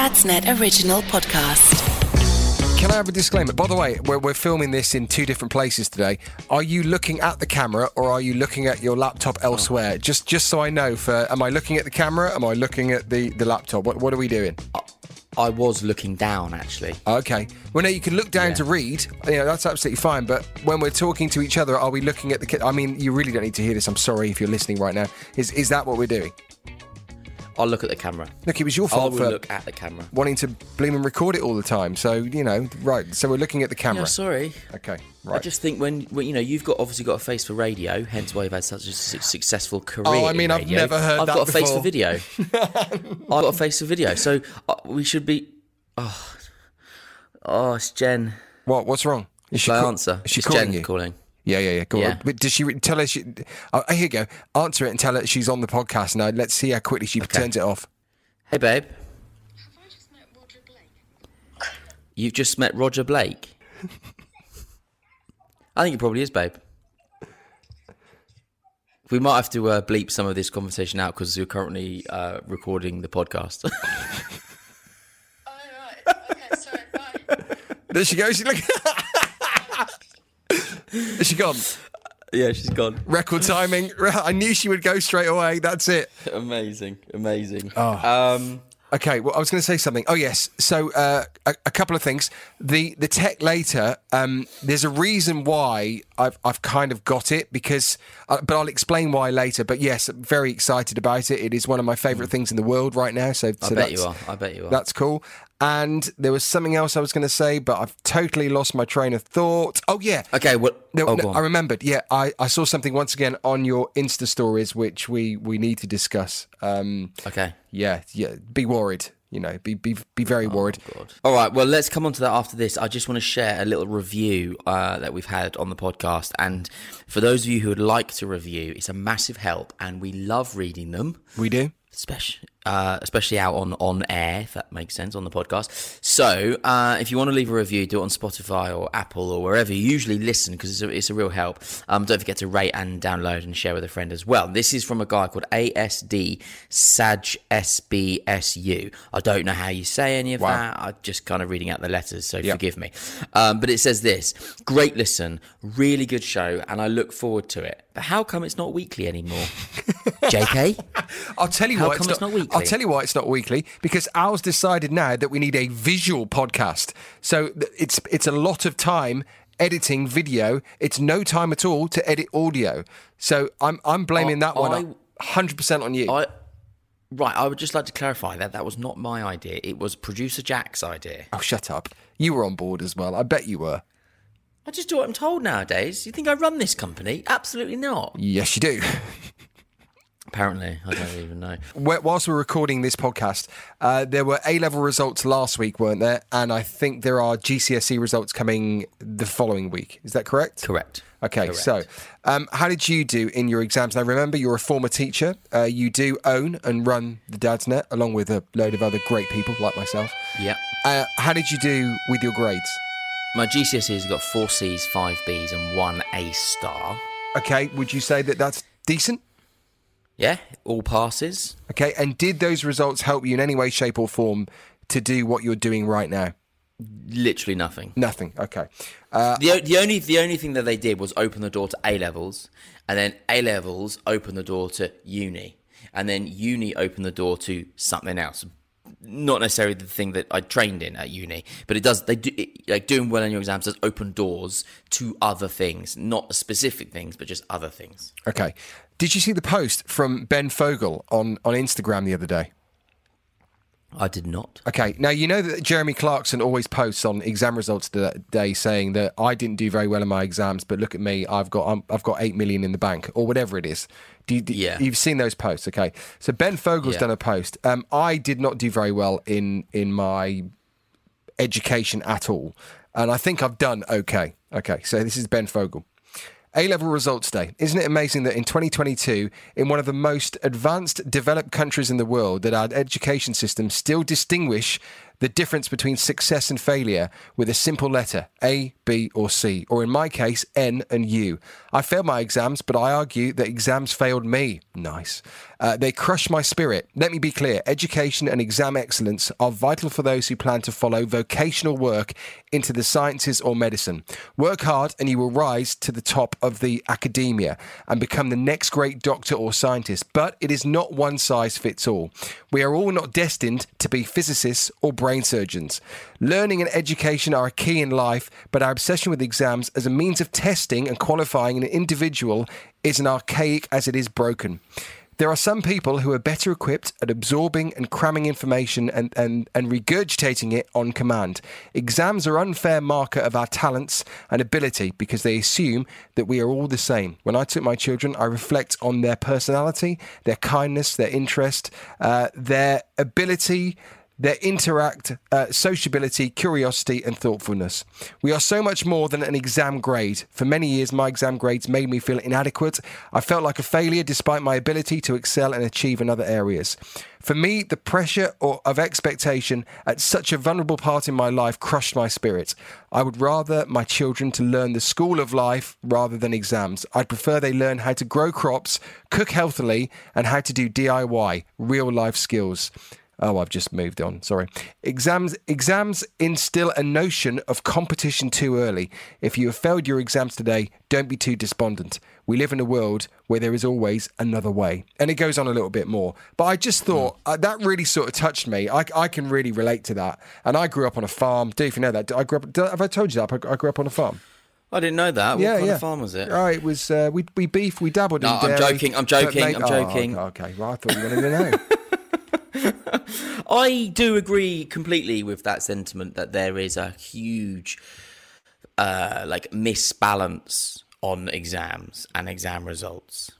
Dadsnet original podcast. Can I have a disclaimer? By the way, we're, we're filming this in two different places today. Are you looking at the camera or are you looking at your laptop elsewhere? Oh. Just just so I know. For am I looking at the camera? Am I looking at the, the laptop? What what are we doing? I was looking down actually. Okay. Well, no, you can look down Yeah. to read. You know, that's absolutely fine. But when we're talking to each other, are we looking at the? ca- I mean, you really don't need to hear this. I'm sorry if you're listening right now. Is is that what we're doing? I'll look at the camera. Look, it was your I fault will for look at the camera. wanting to bloom and record it all the time. So you know, right? So we're looking at the camera. No, sorry. Okay. Right. I just think when, when you know you've got obviously got a face for radio, hence why you've had such a su- successful career. Oh, I in mean, I've radio. never heard I've that got a face before. for video. I've got a face for video, so uh, we should be. Oh, oh, it's Jen. what? What's wrong? Is Shall I call- answer? Is she it's calling Jen you? calling. Yeah, yeah, yeah. Go Yeah. on. But does she re- tell her? She, oh, here you go. Answer it and tell her she's on the podcast now. Let's see how quickly she turns it off. Hey, babe. Have I just met Roger Blake? You've just met Roger Blake. I think it probably is, babe. We might have to uh, bleep some of this conversation out because we're currently uh, recording the podcast. Oh, right. Okay, sorry, bye. There she goes. She's look. Is she gone? yeah, she's gone. Record timing. I knew she would go straight away. That's it. Amazing, amazing. Oh. Um, Okay, well, I was going to say something. Oh, yes. So, uh, a, a couple of things. The the tech later. Um, there's a reason why I've I've kind of got it because, uh, but I'll explain why later. But yes, I'm very excited about it. It is one of my favourite things in the world right now. So, I so bet you are. I bet you are. That's cool. And there was something else I was going to say, but I've totally lost my train of thought. Oh yeah. okay. Well, No, oh, no. I remembered. Yeah, I, I saw something once again on your Insta stories, which we we need to discuss. Um, okay. yeah, yeah. Be worried. You know, be be be very worried. God. All right. Well, let's come on to that after this. I just want to share a little review uh, that we've had on the podcast. And for those of you who would like to review, it's a massive help, and we love reading them. We do. especially uh, especially out on on air, if that makes sense, on the podcast. So, uh, if you want to leave a review, do it on Spotify or Apple or wherever you usually listen, because it's a, it's a real help. Um, don't forget to rate and download and share with a friend as well. This is from a guy called ASD Saj SBSU. I don't know how you say any of Wow. that. I'm just kind of reading out the letters, so forgive me. Um, but it says this: great listen, really good show, and I look forward to it. But how come it's not weekly anymore? JK. I'll tell you How why come it's not weekly? I'll tell you why it's not weekly because Al's decided now that we need a visual podcast. So it's it's a lot of time editing video. It's no time at all to edit audio. So I'm I'm blaming that I- one hundred percent on you. I right. I would just like to clarify that that was not my idea. It was producer Jack's idea. oh, shut up. You were on board as well. I bet you were. I just do what I'm told nowadays. You think I run this company? Absolutely not. Yes, you do. Apparently, I don't even know. Wh- Whilst we're recording this podcast, uh, there were A level results last week, weren't there? And I think there are GCSE results coming the following week. Is that correct? Correct. Okay, Correct. so um, how did you do in your exams? Now, remember, you're a former teacher. Uh, you do own and run the Dadsnet, along with a load of other great people like myself. Yeah. Uh, how did you do with your grades? My GCSEs got four C's, five B's, and one A star. Okay, would you say that that's decent? Yeah, all passes. Okay, and did those results help you in any way, shape, or form to do what you're doing right now? Literally nothing. Nothing. Okay. Uh, The, the only the only thing that they did was open the door to A levels, and then A levels opened the door to uni, and then uni opened the door to something else. Not necessarily the thing that I trained in at uni, but it does. They do it, like doing well in your exams does open doors to other things, not specific things, but just other things. Okay. Did you see the post from Ben Fogle on, on Instagram the other day? I did not. Okay. Now, you know that Jeremy Clarkson always posts on exam results day saying that I didn't do very well in my exams, but look at me, I've got i I've got 8 million in the bank or whatever it is. Do you, do- Yeah. You've seen those posts. Okay. So Ben Fogle's Yeah. done a post. Um, I did not do very well in in my education at all. And I think I've done okay. Okay. So this is Ben Fogle. A level results day. Isn't it amazing that in 2022, in one of the most advanced developed countries in the world, that our education systems still distinguish the difference between success and failure with a simple letter A, B, or C, or in my case, N and U. I failed my exams, but I argue that exams failed me. Nice. Uh, they crush my spirit. Let me be clear education and exam excellence are vital for those who plan to follow vocational work into the sciences or medicine. Work hard and you will rise to the top of the academia and become the next great doctor or scientist. But it is not one size fits all. We are all not destined to be physicists or brain surgeons. Learning and education are a key in life, but our obsession with exams as a means of testing and qualifying an individual is an archaic as it is broken. There are some people who are better equipped at absorbing and cramming information and, and, and regurgitating it on command. Exams are unfair marker of our talents and ability because they assume that we are all the same. When I took my children, I reflect on their personality, their kindness, their interest, uh, their ability their interact, uh, sociability, curiosity, and thoughtfulness. We are so much more than an exam grade. For many years, my exam grades made me feel inadequate. I felt like a failure despite my ability to excel and achieve in other areas. For me, the pressure or, of expectation at such a vulnerable part in my life crushed my spirit. I would rather my children to learn the school of life rather than exams. I'd prefer they learn how to grow crops, cook healthily, and how to do DIY, real life skills. Oh, I've just moved on. Sorry. Exams exams instill a notion of competition too early. If you have failed your exams today, don't be too despondent. We live in a world where there is always another way. And it goes on a little bit more. But I just thought uh, that really sort of touched me. I, I can really relate to that. And I grew up on a farm. Do you know that? I grew up. Have I told you that? I grew up on a farm. I didn't know that. What yeah, kind yeah. of farm was it? Oh, it was. Uh, we we beef. We dabbled No, in I'm joking, I'm joking, I'm oh, joking. okay, well, I thought you wanted to know. I do agree completely with that sentiment that there is a huge, uh, like misbalance on exams and exam results.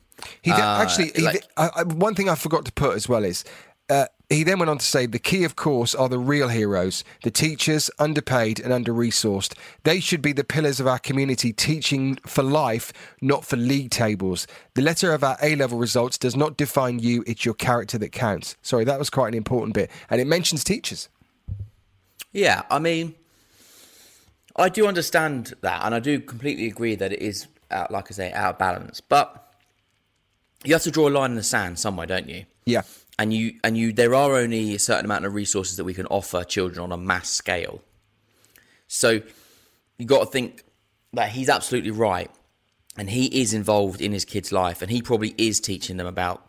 He then, Uh, actually, he like- th- I, I, one thing I forgot to put as well is uh, he then went on to say the key, of course, are the real heroes, the teachers, underpaid and under resourced. They should be the pillars of our community, teaching for life, not for league tables. The letter of our A level results does not define you; it's your character that counts. Sorry, that was quite an important bit, and it mentions teachers. Yeah, I mean, I do understand that, and I do completely agree that it is, out, like I say, out of balance. But you have to draw a line in the sand somewhere, don't you? Yeah, and you and you there are only a certain amount of resources that we can offer children on a mass scale. So you got to think that he's absolutely right and he is involved in his kids life and he probably is teaching them about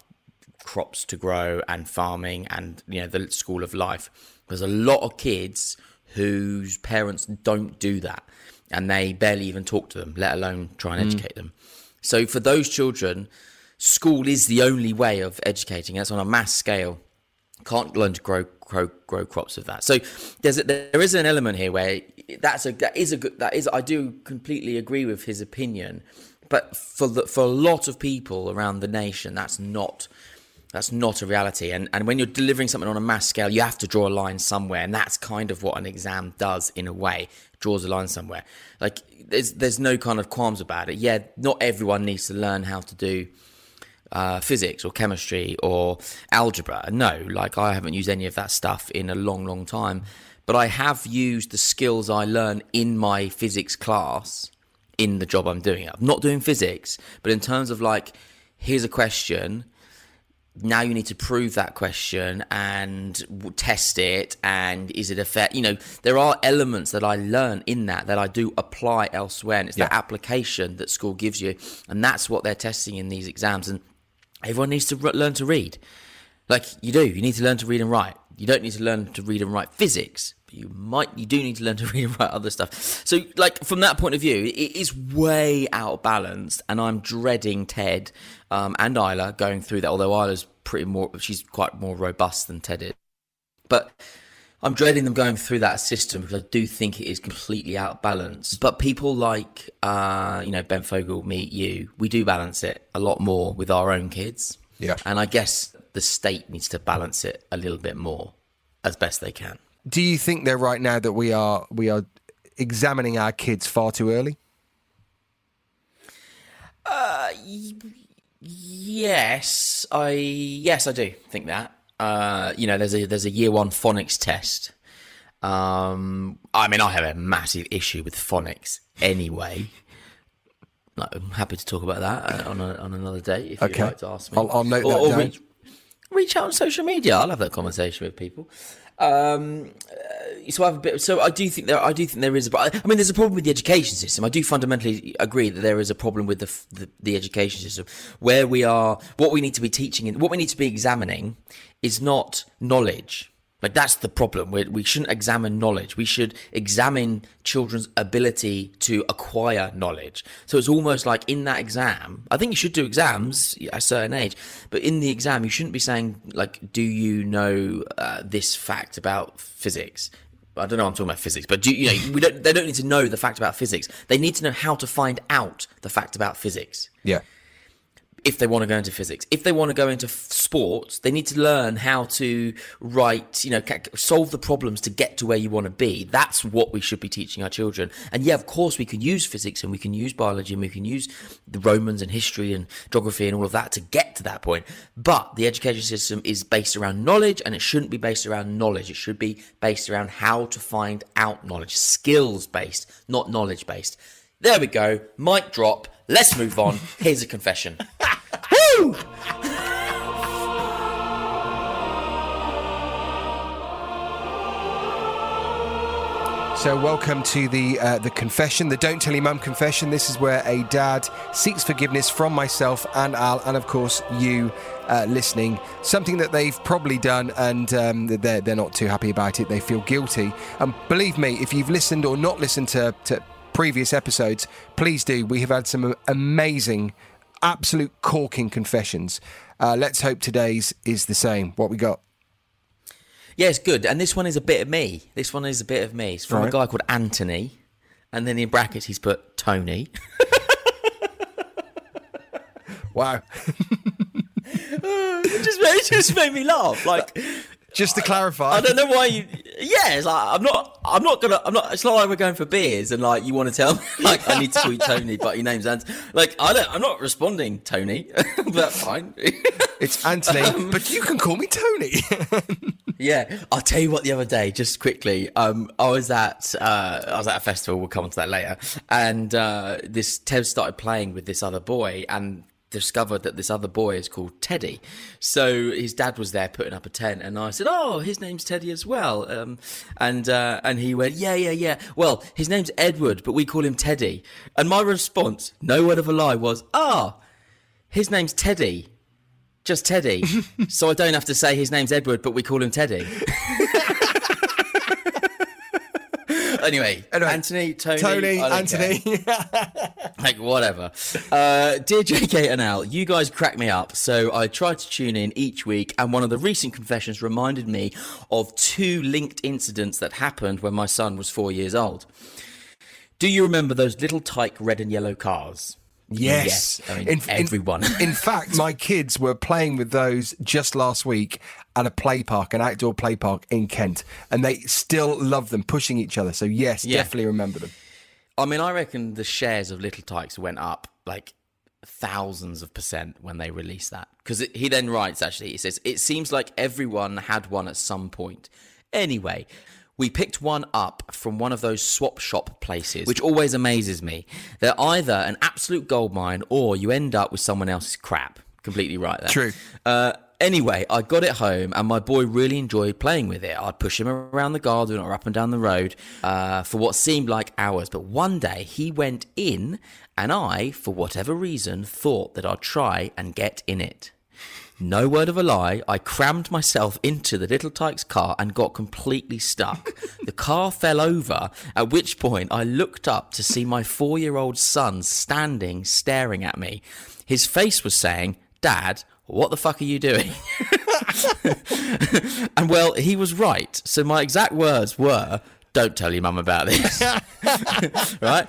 crops to grow and farming and you know the school of life. There's a lot of kids whose parents don't do that and they barely even talk to them let alone try and mm. educate them. So for those children school is the only way of educating. Us on a mass scale. Can't learn to grow grow, grow crops of that. So there's a, there is an element here where that's a that is a good that is i do completely agree with his opinion but for the, for a lot of people around the nation that's not that's not a reality. And and when you're delivering something on a mass scale you have to draw a line somewhere and that's kind of what an exam does in a way draws a line somewhere. Like there's there's no kind of qualms about it. Yeah not everyone needs to learn how to do uh, physics or chemistry or algebra. No, like I haven't used any of that stuff in a long, long time. But I have used the skills I learn in my physics class in the job I'm doing. I'm not doing physics, but in terms of like, here's a question. Now you need to prove that question and test it. And is it a fair? You know, there are elements that I learn in that that I do apply elsewhere, and it's Yeah. the application that school gives you, and that's what they're testing in these exams. And everyone needs to learn to read. Like you do, you need to learn to read and write. You don't need to learn to read and write physics, but you might, you do need to learn to read and write other stuff. So, like from that point of view, it is way out of balance, and I'm dreading Ted um, and Isla going through that. Although Isla's pretty more, she's quite more robust than Ted is, but. I'm dreading them going through that system because I do think it is completely out of balance. But people like, uh, you know, Ben Fogle, me, you, we do balance it a lot more with our own kids. Yeah. And I guess the state needs to balance it a little bit more as best they can. Do you think they're right now that we are we are examining our kids far too early? Yes, I yes I do think that. Uh, you know, there's a there's a year one phonics test, Um, I mean, I have a massive issue with phonics anyway. Like, I'm happy to talk about that uh, on, a, on another day if Okay. you'd like to ask me. I'll- I'll note or, that or down. reach, reach out on social media. I'll have that conversation with people. Um, so I have a bit. So I do think there. I do think there is. A, I mean, there's a problem with the education system. I do fundamentally agree that there is a problem with the the, the education system where we are. What we need to be teaching and what we need to be examining is not knowledge. Like that's the problem. We we shouldn't examine knowledge. We should examine children's ability to acquire knowledge. So it's almost like in that exam. I think you should do exams at a certain age, but in the exam, you shouldn't be saying like, "Do you know uh, this fact about physics?" I don't know. I'm talking about physics, but do you, know? We don't. They don't need to know the fact about physics. They need to know how to find out the fact about physics Yeah. If they want to go into physics. If they want to go into f- sports, they need to learn how to write, you know, solve the problems to get to where you want to be. That's what we should be teaching our children. And yeah, of course, we can use physics and we can use biology and we can use the Romans and history and geography and all of that to get to that point. But the education system is based around knowledge and it shouldn't be based around knowledge. It should be based around how to find out knowledge, skills based, not knowledge based. There we go. Mic drop. Let's move on. Here's a confession. So, welcome to the uh, the confession, the Don't Tell Your Mum confession. This is where a dad seeks forgiveness from myself and Al, and of course you uh, listening. Something that they've probably done, and um, they're they're not too happy about it. They feel guilty. And believe me, if you've listened or not listened to, to previous episodes, please do. We have had some amazing, absolute corking confessions. Uh, let's hope today's is the same. What we got? Yeah, it's good. And this one is a bit of me. This one is a bit of me. It's from a guy called Anthony. And then in brackets, he's put Tony. Wow. it, just it just made me laugh. Like, Just to clarify, I don't know why you. Yeah, it's like I'm not. I'm not gonna. I'm not. It's not like we're going for beers and like you want to tell me like I need to tweet Tony, but your name's Anthony. Like I don't. I'm not responding, Tony. but fine. it's Anthony, but you can call me Tony. Yeah, I'll tell you what. The other day, just quickly, um, I was at uh, I was at a festival. We'll come on to that later. And uh, this Tev started playing with this other boy, and discovered that this other boy is called Teddy. So his dad was there putting up a tent, and I said, "Oh, his name's Teddy as well." Um, and uh, and he went, "Yeah, yeah, yeah." Well, his name's Edward, but we call him Teddy. And my response, no word of a lie, was, "Ah, his name's Teddy." Just Teddy. so I don't have to say his name's Edward, but we call him Teddy. anyway, Anyway, Anthony, Tony, Tony, I don't care. Anthony. like whatever. Uh, dear JK and Al, you guys crack me up. So I try to tune in each week, and one of the recent confessions reminded me of two linked incidents that happened when my son was four years old. Do you remember those little tike red and yellow cars? Yes. Yes, I mean, in, everyone. In, in fact, my kids were playing with those just last week at a play park, an outdoor play park in Kent, and they still love them, pushing each other. So yes, Yeah. definitely remember them. I mean, I reckon the shares of Little Tikes went up like thousands of percent when they released that. Because he then writes, actually, he says, It seems like everyone had one at some point. Anyway, we picked one up from one of those swap shop places, which always amazes me. They're either an absolute goldmine or you end up with someone else's crap. Completely right there. True. Uh, anyway, I got it home and my boy really enjoyed playing with it. I'd push him around the garden or up and down the road uh, for what seemed like hours. But one day he went in and I, for whatever reason, thought that I'd try and get in it. No word of a lie, I crammed myself into the little tike's car and got completely stuck. the car fell over, at which point I looked up to see my four year old son standing staring at me. His face was saying, Dad, what the fuck are you doing? and well, he was right. So my exact words were, Don't tell your mum about this. right?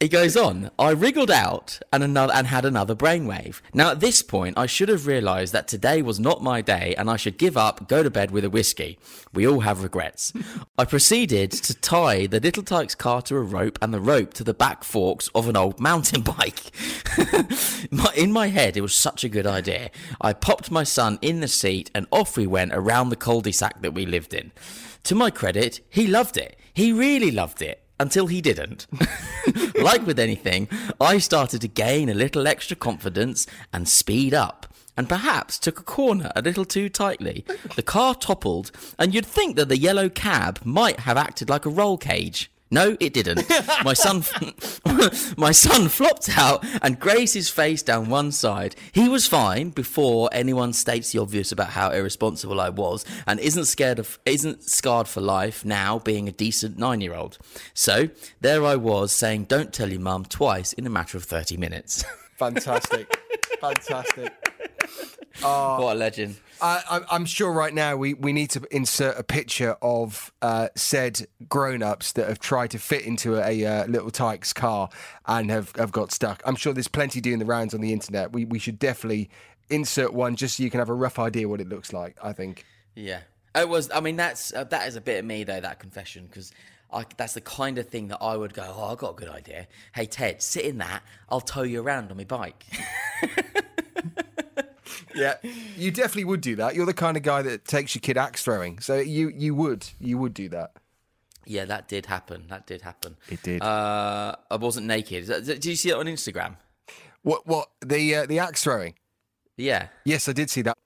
He goes on, I wriggled out and another and had another brainwave. Now at this point I should have realised that today was not my day and I should give up, go to bed with a whiskey. We all have regrets. I proceeded to tie the little tike's car to a rope and the rope to the back forks of an old mountain bike. In my head it was such a good idea. I popped my son in the seat and off we went around the cul-de-sac that we lived in. To my credit, he loved it. He really loved it until he didn't. like with anything, I started to gain a little extra confidence and speed up. And perhaps took a corner a little too tightly. The car toppled, and you'd think that the yellow cab might have acted like a roll cage. No, it didn't. My son, my son flopped out and grazed his face down one side. He was fine before anyone states the obvious about how irresponsible I was, and isn't scared of, isn't scarred for life now, being a decent nine-year-old. So there I was saying, "Don't tell your mum" twice in a matter of thirty minutes. Fantastic. Fantastic. Oh, what a legend! I, I'm- I'm sure right now we, we need to insert a picture of uh, said grown ups that have tried to fit into a uh, little Tikes car and have, have got stuck. I'm sure there's plenty doing the rounds on the internet. We, we should definitely insert one just so you can have a rough idea what it looks like, I think. Yeah, it was. I mean, that's uh, that is a bit of me though. That confession because. I, that's the kind of thing that I would go. Oh, I got a good idea. Hey Ted, sit in that. I'll tow you around on my bike. Yeah. You definitely would do that. You're the kind of guy that takes your kid axe throwing. So you, you would. You would do that. yeah, that did happen. That did happen. It did. Uh, I wasn't naked. Did you see it on Instagram? What? What? The uh, the axe throwing? Yeah. Yes, I did see that.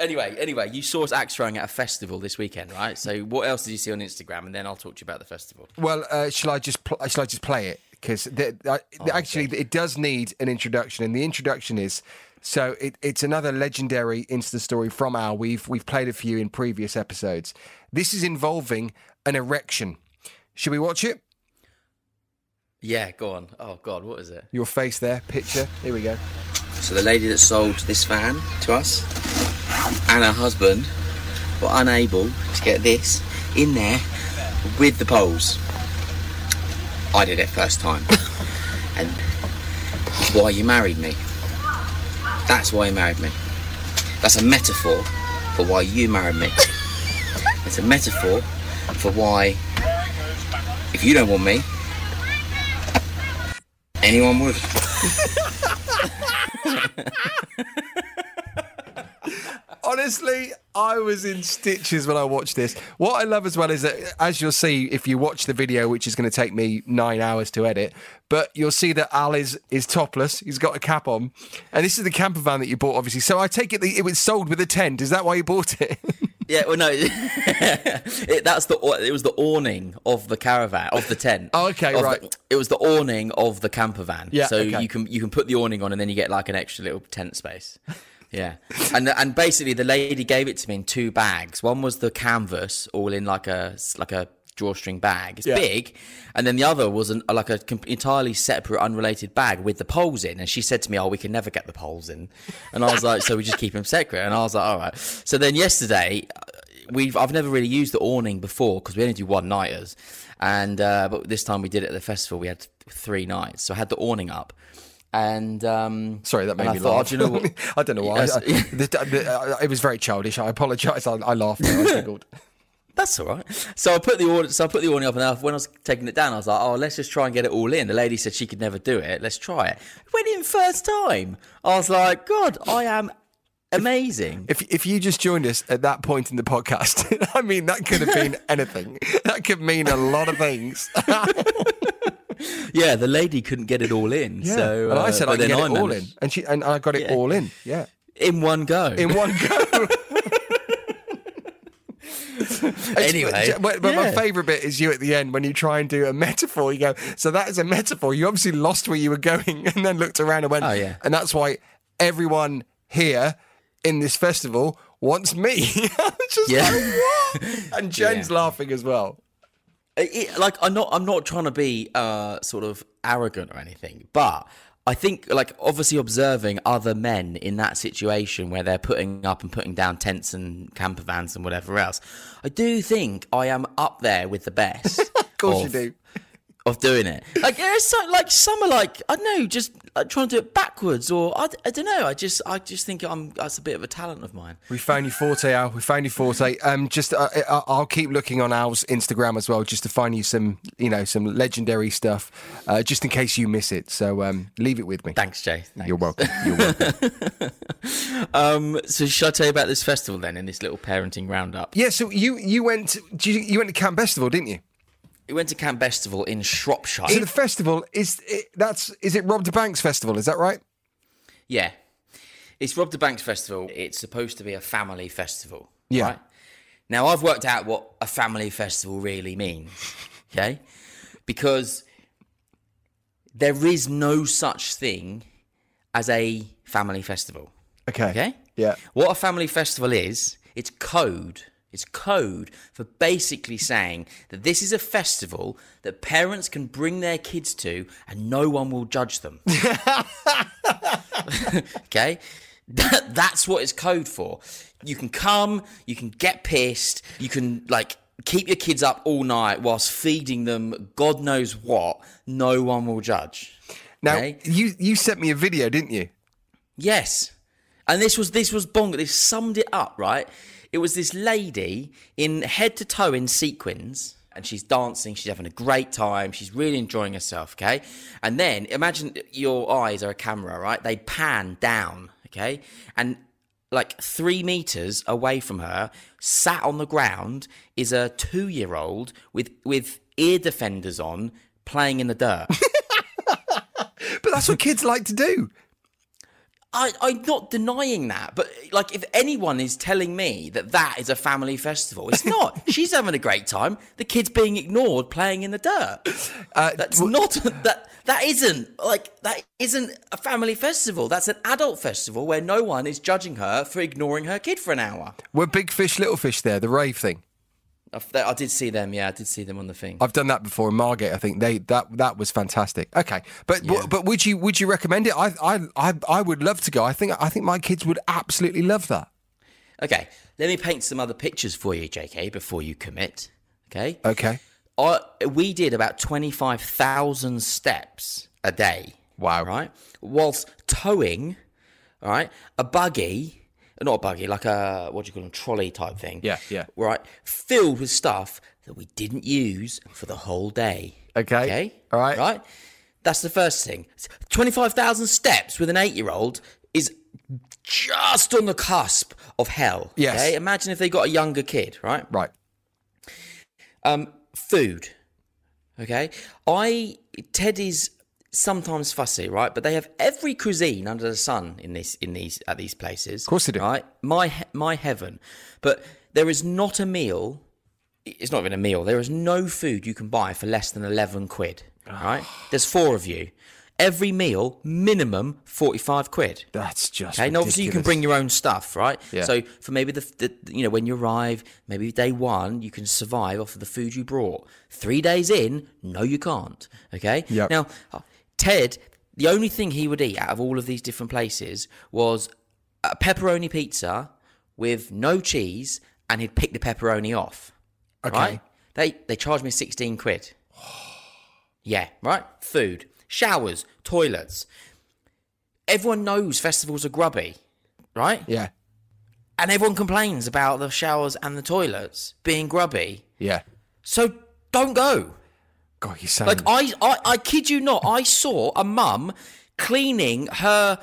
Anyway, anyway, you saw us axe throwing at a festival this weekend, right? So what else did you see on Instagram? And then I'll talk to you about the festival. Well, uh, shall I just pl- shall I just play it? Because uh, actually, it does need an introduction, and the introduction is so it, it's another legendary Insta story from our. We've we've played a few in previous episodes. This is involving an erection. Should we watch it? Yeah, go on. Oh God, what is it? Your face there, picture. Here we go. So the lady that sold this van to us and her husband were unable to get this in there with the poles. I did it first time. and why you married me. That's why you married me. That's a metaphor for why you married me. It's a metaphor for why if you don't want me, anyone would. Honestly, I was in stitches when I watched this. What I love as well is that, as you'll see if you watch the video, which is going to take me nine hours to edit, but you'll see that Al is, is topless. He's got a cap on. And this is the camper van that you bought, obviously. So I take it that it was sold with a tent. Is that why you bought it? Yeah, well, no, it, that's the it was the awning of the caravan of the tent. Oh, okay, Of the- right. it was the awning of the camper van. Yeah, so okay. you can you can put the awning on, and then you get like an extra little tent space. Yeah, and and basically the lady gave it to me in two bags. One was the canvas, all in like a like a drawstring bag. It's Yeah. big, and then the other was an, like a com- entirely separate, unrelated bag with the poles in. And she said to me, "Oh, we can never get the poles in," and I was like, "So we just keep them separate." And I was like, "All right." So then yesterday, uh, we've I've never really used the awning before because we only do one nighters, and uh, but this time we did it at the festival. We had three nights, so I had the awning up. And um, Sorry, that made me thought, laugh. "Do you know what? I don't know why. Yes, I- I- the- the- uh, it was very childish. I apologise. I, I laughed. I giggled. That's all right. So I put the order. So I put the awning up, and I- when I was taking it down, I was like, "Oh, let's just try and get it all in." The lady said she could never do it. Let's try it. Went in first time. I was like, "God, I am amazing." If if you just joined us at that point in the podcast, I mean that could have been anything. That could mean a lot of things. yeah, the lady couldn't get it all in. So and I uh, said but I could get it all in, and she and I got it Yeah. all in. Yeah, in one go. in one go. anyway, but, but my favourite bit is you at the end when you try and do a metaphor. You go, so that is a metaphor. You obviously lost where you were going, and then looked around and went, Oh, yeah. and that's why everyone here in this festival wants me. Just Yeah. like? And Jen's Yeah. laughing as well. it, like I'm not I'm not trying to be uh sort of arrogant or anything, but I think like obviously observing other men in that situation where they're putting up and putting down tents and camper vans and whatever else, I do think I am up there with the best. Of course you do. Of doing it. Like it's so, like some are like I don't know, just trying to do it backwards, or I, I don't know. I just I just think I'm that's a bit of a talent of mine. We found you forte, Al. We found you forte. Um, just uh, I- I'll keep looking on Al's Instagram as well, just to find you some, you know, some legendary stuff, uh, just in case you miss it. So um, leave it with me. Thanks, Jay. Thanks. You're welcome. You're welcome. Um, so should I tell you about this festival then, in this little parenting roundup? yeah. So you you went you, you went to Camp Bestival, didn't you? We went to Camp Bestival in Shropshire. So the festival is it, that's is it Rob da Bank's Festival? Is that right? Yeah. It's Rob da Bank's Festival. It's supposed to be a family festival. Yeah. Right? Now, I've worked out what a family festival really means. Okay? Because there is no such thing as a family festival. Okay. Okay? Yeah. What a family festival is, it's code. It's code for basically saying that this is a festival that parents can bring their kids to and no one will judge them. okay? That, that's what it's code for. You can come, you can get pissed, you can like keep your kids up all night whilst feeding them God knows what. No one will judge. Now Okay? you you sent me a video, didn't you? Yes. And this was this was bong. This summed it up, right? It was this lady in head to toe in sequins, and she's dancing. She's having a great time. She's really enjoying herself. Okay. And then imagine your eyes are a camera, right? They pan down. Okay. And like three meters away from her, sat on the ground, is a two-year-old with with ear defenders on, playing in the dirt. But that's what kids like to do. I, I'm not denying that, but like, if anyone is telling me that that is a family festival, it's not. She's having a great time. The kid's being ignored, playing in the dirt. Uh, That's not that. That isn't like that isn't a family festival. That's an adult festival where no one is judging her for ignoring her kid for an hour. We're big fish, little fish there? The rave thing. I, I did see them. Yeah, I did see them on the thing. I've done that before in Margate. I think they that that was fantastic. Okay, but but would you would you recommend it? I I I I would love to go. I think I think my kids would absolutely love that. Okay, let me paint some other pictures for you, JK, before you commit. Okay. Okay. I, we did about 25,000 steps a day. Wow. Right? Whilst towing, all right, a buggy, not a buggy, like a, what do you call them, trolley type thing. Yeah, yeah. Right? Filled with stuff that we didn't use for the whole day. Okay. Okay? All right. Right? That's the first thing. 25,000 steps with an eight year old is just on the cusp of hell. Yes. Okay? Imagine if they got a younger kid, right? Right. Um, food. Okay, I Ted is sometimes fussy, right? But they have every cuisine under the sun in this in these at these places. Of course they do. Right, my my heaven. But there is not a meal. It's not even a meal. There is no food you can buy for less than eleven quid. Ah. Right? There's four of you. Every meal minimum forty five quid. That's just Okay, and obviously you can bring your own stuff, right? Yeah. So for maybe the, the you know when you arrive, maybe day one you can survive off of the food you brought. Three days in, no, you can't. Okay. Yep. Now, Ted, the only thing he would eat out of all of these different places was a pepperoni pizza with no cheese, and he'd pick the pepperoni off. Okay. Right? They they charged me sixteen quid. Yeah, right? Food, showers, toilets. Everyone knows festivals are grubby, right? Yeah. And everyone complains about the showers and the toilets being grubby. Yeah. So don't go. God, you sound Like I, I, I kid you not, I saw a mum cleaning her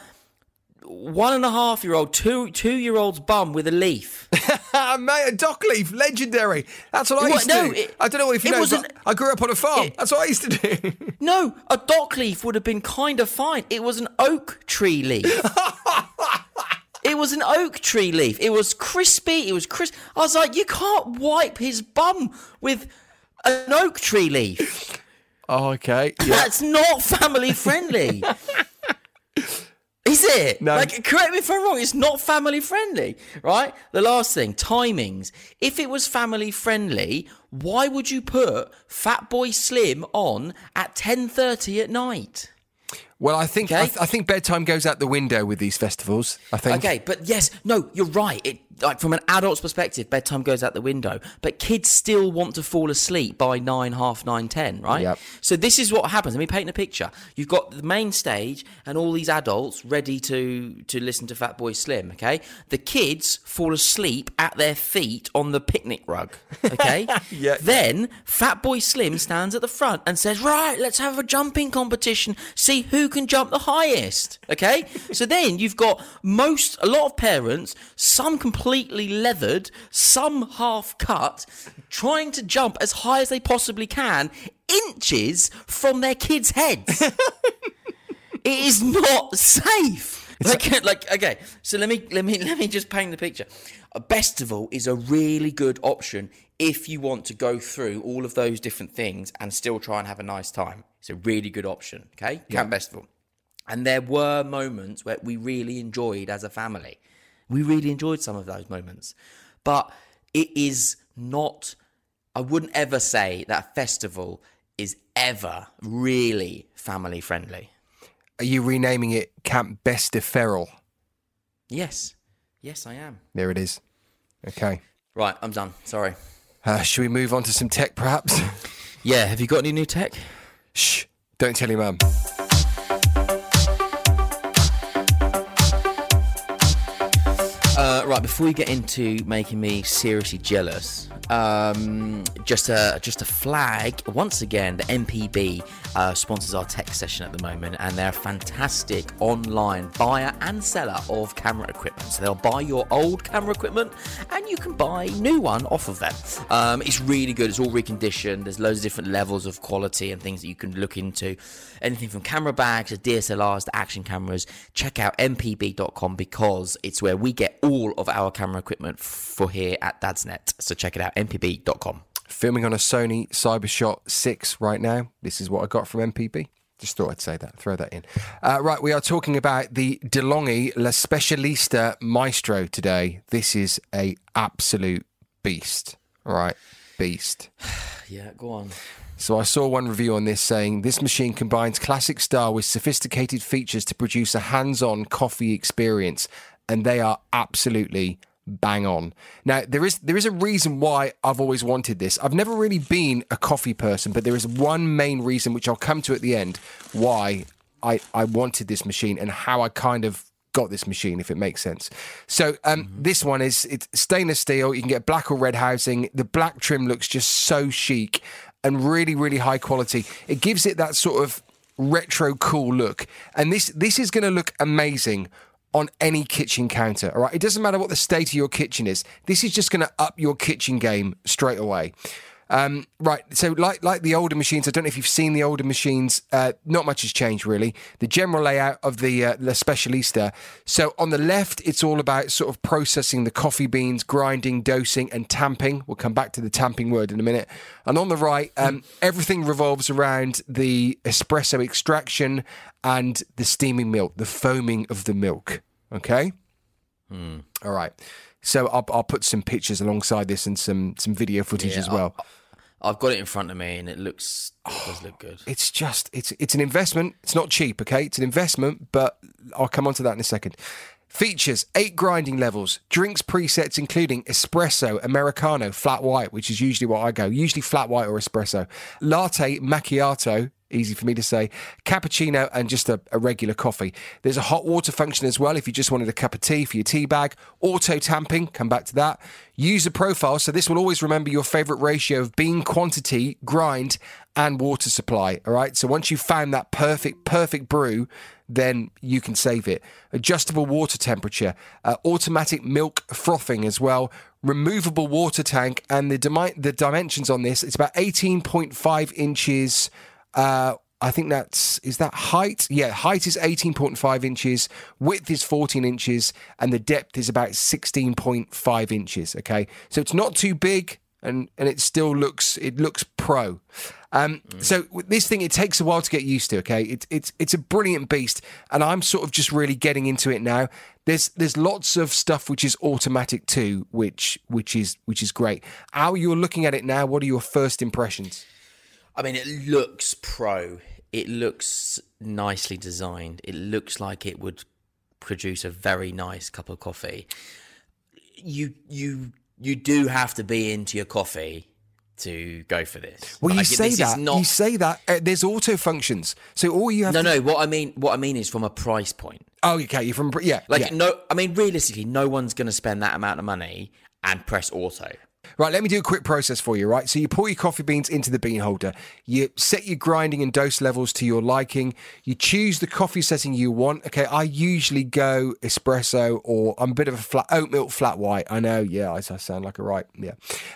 one and a half year old, two two year old's bum with a leaf. Mate, a dock leaf, legendary. That's what I What? used to No, do. it- I don't know if you know, but I grew up on a farm. it- That's what I used to do. No, a dock leaf would have been kind of fine. It was an oak tree leaf. it was an oak tree leaf. It was crispy. It was crisp. I was like, you can't wipe his bum with an oak tree leaf. oh, okay. Yeah. That's not family friendly. Is it? No. Like, correct me if I'm wrong. It's not family friendly, right? The last thing, timings. If it was family friendly, why would you put Fatboy Slim on at 10:30 at night? Well, I think I, th- I think bedtime goes out the window with these festivals. I think. Okay, but yes, no, you're right. It like from an adult's perspective, bedtime goes out the window, but kids still want to fall asleep by nine, half nine, ten, right? Yep. So this is what happens. Let me paint a picture. You've got the main stage and all these adults ready to to listen to Fatboy Slim. Okay, the kids fall asleep at their feet on the picnic rug. Okay, Yeah. Then Fatboy Slim stands at the front and says, "Right, let's have a jumping competition. See who can jump the highest." Okay, so then you've got most a lot of parents, some completely leathered, some half cut, trying to jump as high as they possibly can, inches from their kids' heads. it is not safe. Like, like, okay, so let me let me let me just paint the picture. A festival is a really good option if you want to go through all of those different things and still try and have a nice time. It's a really good option. Okay, Camp Bestival. And there were moments where we really enjoyed as a family. We really enjoyed some of those moments. But it is not, I wouldn't ever say that a festival is ever really family friendly. Are you renaming it Camp Bestiferal? Yes. Yes, I am. There it is. Okay. Right, I'm done. Sorry. Uh, should we move on to some tech, perhaps? Yeah, have you got any new tech? Shh! Don't tell your mum. Right, before we get into making me seriously jealous, um, just a just a flag once again. The MPB uh, sponsors our tech session at the moment, and they're a fantastic online buyer and seller of camera equipment. So they'll buy your old camera equipment, and you can buy new one off of them. Um, it's really good. It's all reconditioned. There's loads of different levels of quality and things that you can look into. Anything from camera bags to DSLRs to action cameras. Check out mpb.com because it's where we get all of our camera equipment for here at Dadsnet. So check it out, mpb.com. Filming on a Sony CyberShot 6 right now. This is what I got from MPB. Just thought I'd say that, throw that in. Uh, right, we are talking about the DeLonghi La Specialista Maestro today. This is a absolute beast. All right, beast. Yeah, go on. So I saw one review on this saying this machine combines classic style with sophisticated features to produce a hands-on coffee experience, and they are absolutely bang on. Now there is there is a reason why I've always wanted this. I've never really been a coffee person, but there is one main reason which I'll come to at the end why I I wanted this machine and how I kind of got this machine if it makes sense. So um, this one is it's stainless steel. You can get black or red housing. The black trim looks just so chic and really really high quality. It gives it that sort of retro cool look. And this this is going to look amazing on any kitchen counter. All right, it doesn't matter what the state of your kitchen is. This is just going to up your kitchen game straight away. Um, right, so like like the older machines, I don't know if you've seen the older machines. Uh, not much has changed really. The general layout of the uh, La Specialista. So on the left, it's all about sort of processing the coffee beans, grinding, dosing, and tamping. We'll come back to the tamping word in a minute. And on the right, um, everything revolves around the espresso extraction and the steaming milk, the foaming of the milk. Okay. All right. So I'll, I'll put some pictures alongside this and some some video footage Yeah, as well. I've got it in front of me and it looks, it does look oh, good. it's just it's it's an investment. It's not cheap, okay? It's an investment, but I'll come on to that in a second. Features eight grinding levels, drinks presets including espresso, americano, flat white, which is usually what I go, usually flat white or espresso, latte, macchiato, easy for me to say, cappuccino, and just a, a regular coffee. There's a hot water function as well if you just wanted a cup of tea for your tea bag. Auto tamping, come back to that. User profile, so this will always remember your favorite ratio of bean quantity, grind, and water supply. All right. So once you've found that perfect, perfect brew, then you can save it. Adjustable water temperature, uh, automatic milk frothing as well, removable water tank, and the the dimensions on this it's about 18.5 inches. Uh, I think that's is that height. Yeah, height is 18.5 inches, width is 14 inches, and the depth is about 16.5 inches. Okay, so it's not too big, and and it still looks it looks pro. Um, So this thing, it takes a while to get used to. Okay, it's it's it's a brilliant beast, and I'm sort of just really getting into it now. There's there's lots of stuff which is automatic too, which which is which is great. How you're looking at it now? What are your first impressions? I mean, it looks pro. It looks nicely designed. It looks like it would produce a very nice cup of coffee. you you you do have to be into your coffee to go for this. Well, you say this that. not- You say that. Uh, there's auto functions, so all you have. no, to, no. What I mean, what I mean is from a price point. Oh, okay. You're from yeah. Like yeah. no, I mean realistically, no one's going to spend that amount of money and press auto. Right, let me do a quick process for you, right? So you pour your coffee beans into the bean holder. You set your grinding and dose levels to your liking. You choose the coffee setting you want. Okay, I usually go espresso or I'm a bit of a flat oat milk flat white. I know, yeah, I, I sound like a right. Yeah.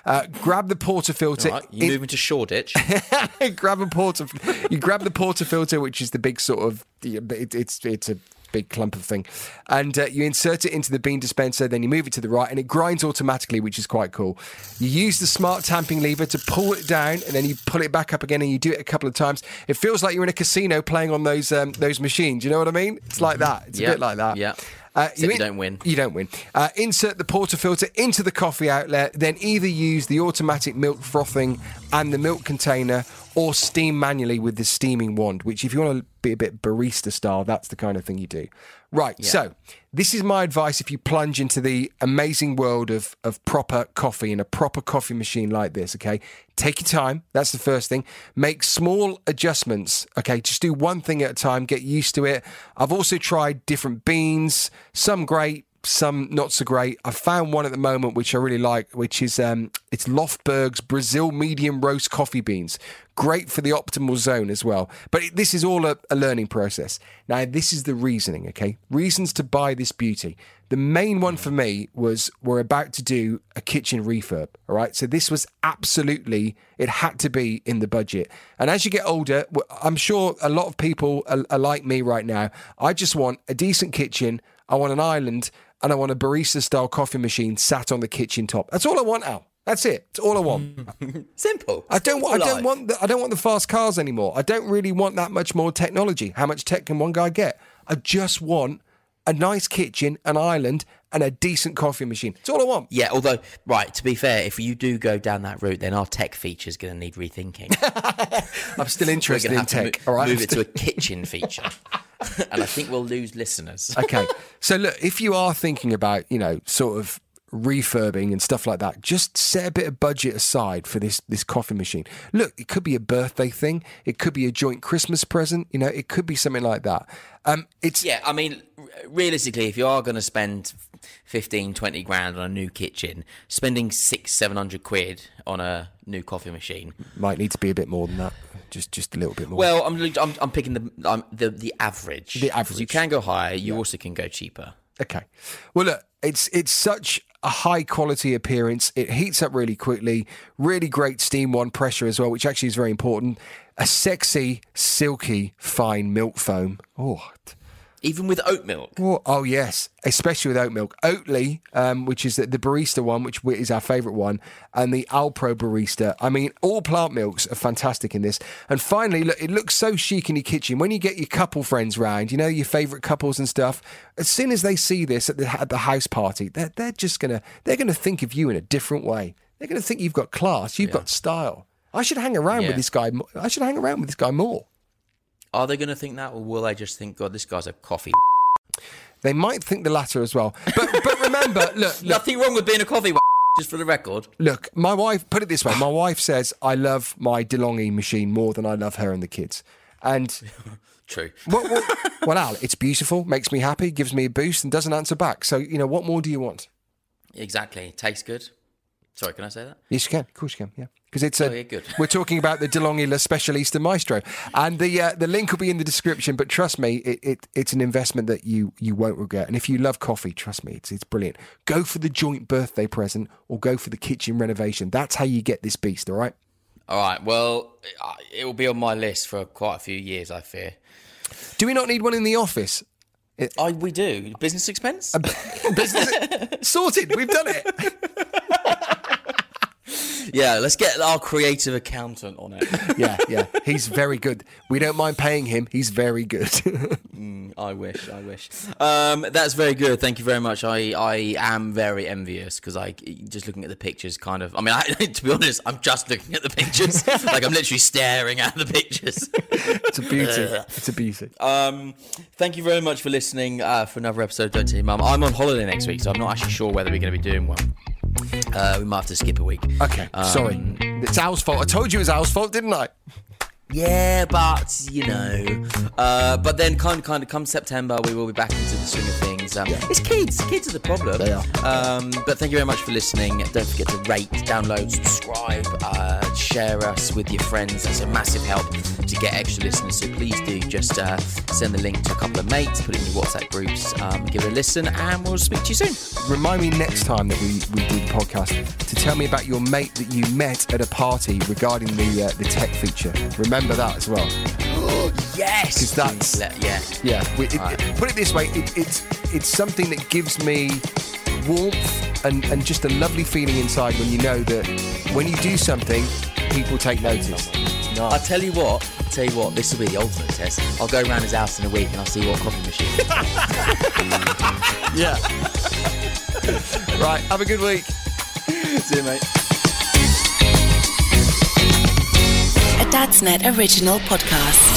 Uh, grab the portafilter. Right, you in- move into Shoreditch. grab a porter. You grab the portafilter, which is the big sort of. It, it's it's a big clump of thing, and uh, you insert it into the bean dispenser. Then you move it to the right, and it grinds automatically, which is quite cool. You use the smart tamping lever to pull it down, and then you pull it back up again, and you do it a couple of times. It feels like you're in a casino playing on those um, those machines. You know what I mean? It's like that. It's a bit like that. yeah. Uh, Except you don't win. You don't win. Uh, insert the portafilter into the coffee outlet, then either use the automatic milk frothing and the milk container or steam manually with the steaming wand, which, if you want to be a bit barista style, that's the kind of thing you do. Right. So, this is my advice if you plunge into the amazing world of, of proper coffee in a proper coffee machine like this, okay? Take your time. That's the first thing. Make small adjustments, okay? Just do one thing at a time, get used to it. I've also tried different beans, some great, some not so great. I found one at the moment which I really like, which is um, it's Löfbergs Brazil medium roast coffee beans. Great for the optimal zone as well. But it, this is all a, a learning process. Now, this is the reasoning, okay? Reasons to buy this beauty. The main one for me was we're about to do a kitchen refurb, all right? So this was absolutely, it had to be in the budget. And as you get older, I'm sure a lot of people are, are like me right now. I just want a decent kitchen. I want an island and I want a barista style coffee machine sat on the kitchen top. That's all I want, Al. That's it. It's all I want. Simple. I don't. want. I don't want. The, I don't want the fast cars anymore. I don't really want that much more technology. How much tech can one guy get? I just want a nice kitchen, an island, and a decent coffee machine. That's all I want. Yeah, although, right, to be fair, if you do go down that route, then our tech feature is going to need rethinking. I'm still interested in tech. mo- all right. move it to a kitchen feature. and I think we'll lose listeners. okay. So look, if you are thinking about, you know, sort of refurbing and stuff like that, just set a bit of budget aside for this this coffee machine. Look, it could be a birthday thing, it could be a joint Christmas present, you know, it could be something like that. Um it's Yeah, I mean, realistically, if you are going to spend 15, 20 grand on a new kitchen, spending six, 700 quid on a new coffee machine. might need to be a bit more than that. Just just a little bit more. Well, I'm, I'm, I'm picking the, um, the the average. The average. You can go higher, you also can go cheaper. Okay. Well, look, it's it's such a high quality appearance. It heats up really quickly. Really great steam wand pressure as well, which actually is very important. A sexy, silky, fine milk foam. Oh. Even with oat milk. Oh, oh yes, especially with oat milk. Oatly, um, which is the, the barista one, which is our favourite one, and the Alpro barista. I mean, all plant milks are fantastic in this. And finally, look, it looks so chic in your kitchen when you get your couple friends round. You know, your favourite couples and stuff. As soon as they see this at the at the house party, they're they're just gonna they're gonna think of you in a different way. They're gonna think you've got class, you've got style. I should hang around Yeah. with this guy. I should hang around with this guy more. Are they going to think that, or will they just think, God, this guy's a coffee? They might think the latter as well. But but remember, look, look, Nothing wrong with being a coffee, just for the record. Look, my wife, put it this way my wife says, I love my DeLonghi machine more than I love her and the kids. And, True. well, well, well, Al, it's beautiful, makes me happy, gives me a boost, and doesn't answer back. So, you know, what more do you want? Exactly. Tastes good. Sorry, can I say that? Yes, you can. Of course, you can. Yeah, because it's a. Oh, yeah, good. We're talking about the DeLonghi La Specialista Maestro, and the uh, the link will be in the description. But trust me, it, it it's an investment that you you won't regret. And if you love coffee, trust me, it's it's brilliant. Go for the joint birthday present, or go for the kitchen renovation. That's how you get this beast. All right. All right. Well, it will be on my list for quite a few years, I fear. Do we not need one in the office? I, we do. Business expense? Business sorted. We've done it. yeah, let's get our creative accountant on it. Yeah, yeah. He's very good. We don't mind paying him. He's very good. I wish, I wish. Um, that's very good. Thank you very much. I, I am very envious because I just looking at the pictures, kind of. I mean, I, to be honest, I'm just looking at the pictures. like I'm literally staring at the pictures. It's a beauty. it's a beauty. Um, thank you very much for listening uh, for another episode. Don't tell your mum. I'm on holiday next week, so I'm not actually sure whether we're going to be doing one. Uh, we might have to skip a week. Okay, sorry. It's Al's fault. I told you it was Al's fault, didn't I? Yeah, but you know, uh, but then kind of, kind of, come September, we will be back into the swing of things. Um, It's kids, kids are the problem. They are. Um, but thank you very much for listening. Don't forget to rate, download, subscribe, uh, share us with your friends. That's a massive help to get extra listeners. So please do just uh, send the link to a couple of mates, put it in your WhatsApp groups, um, give it a listen, and we'll speak to you soon. Remind me next time that we, we do the podcast to tell me about your mate that you met at a party regarding the uh, the tech feature. Remember that as well. Yes, 'Cause that's- Let- yeah. Yeah. We, it, Right. it- put it this way, it, it's it's something that gives me warmth and, and just a lovely feeling inside when you know that when you do something, people take notice. It's I'll tell you what. I'll tell you what. This will be the ultimate test. I'll go around his house in a week and I'll see what coffee machine. yeah. right. Have a good week. see you, mate. A Dad's Net original podcast.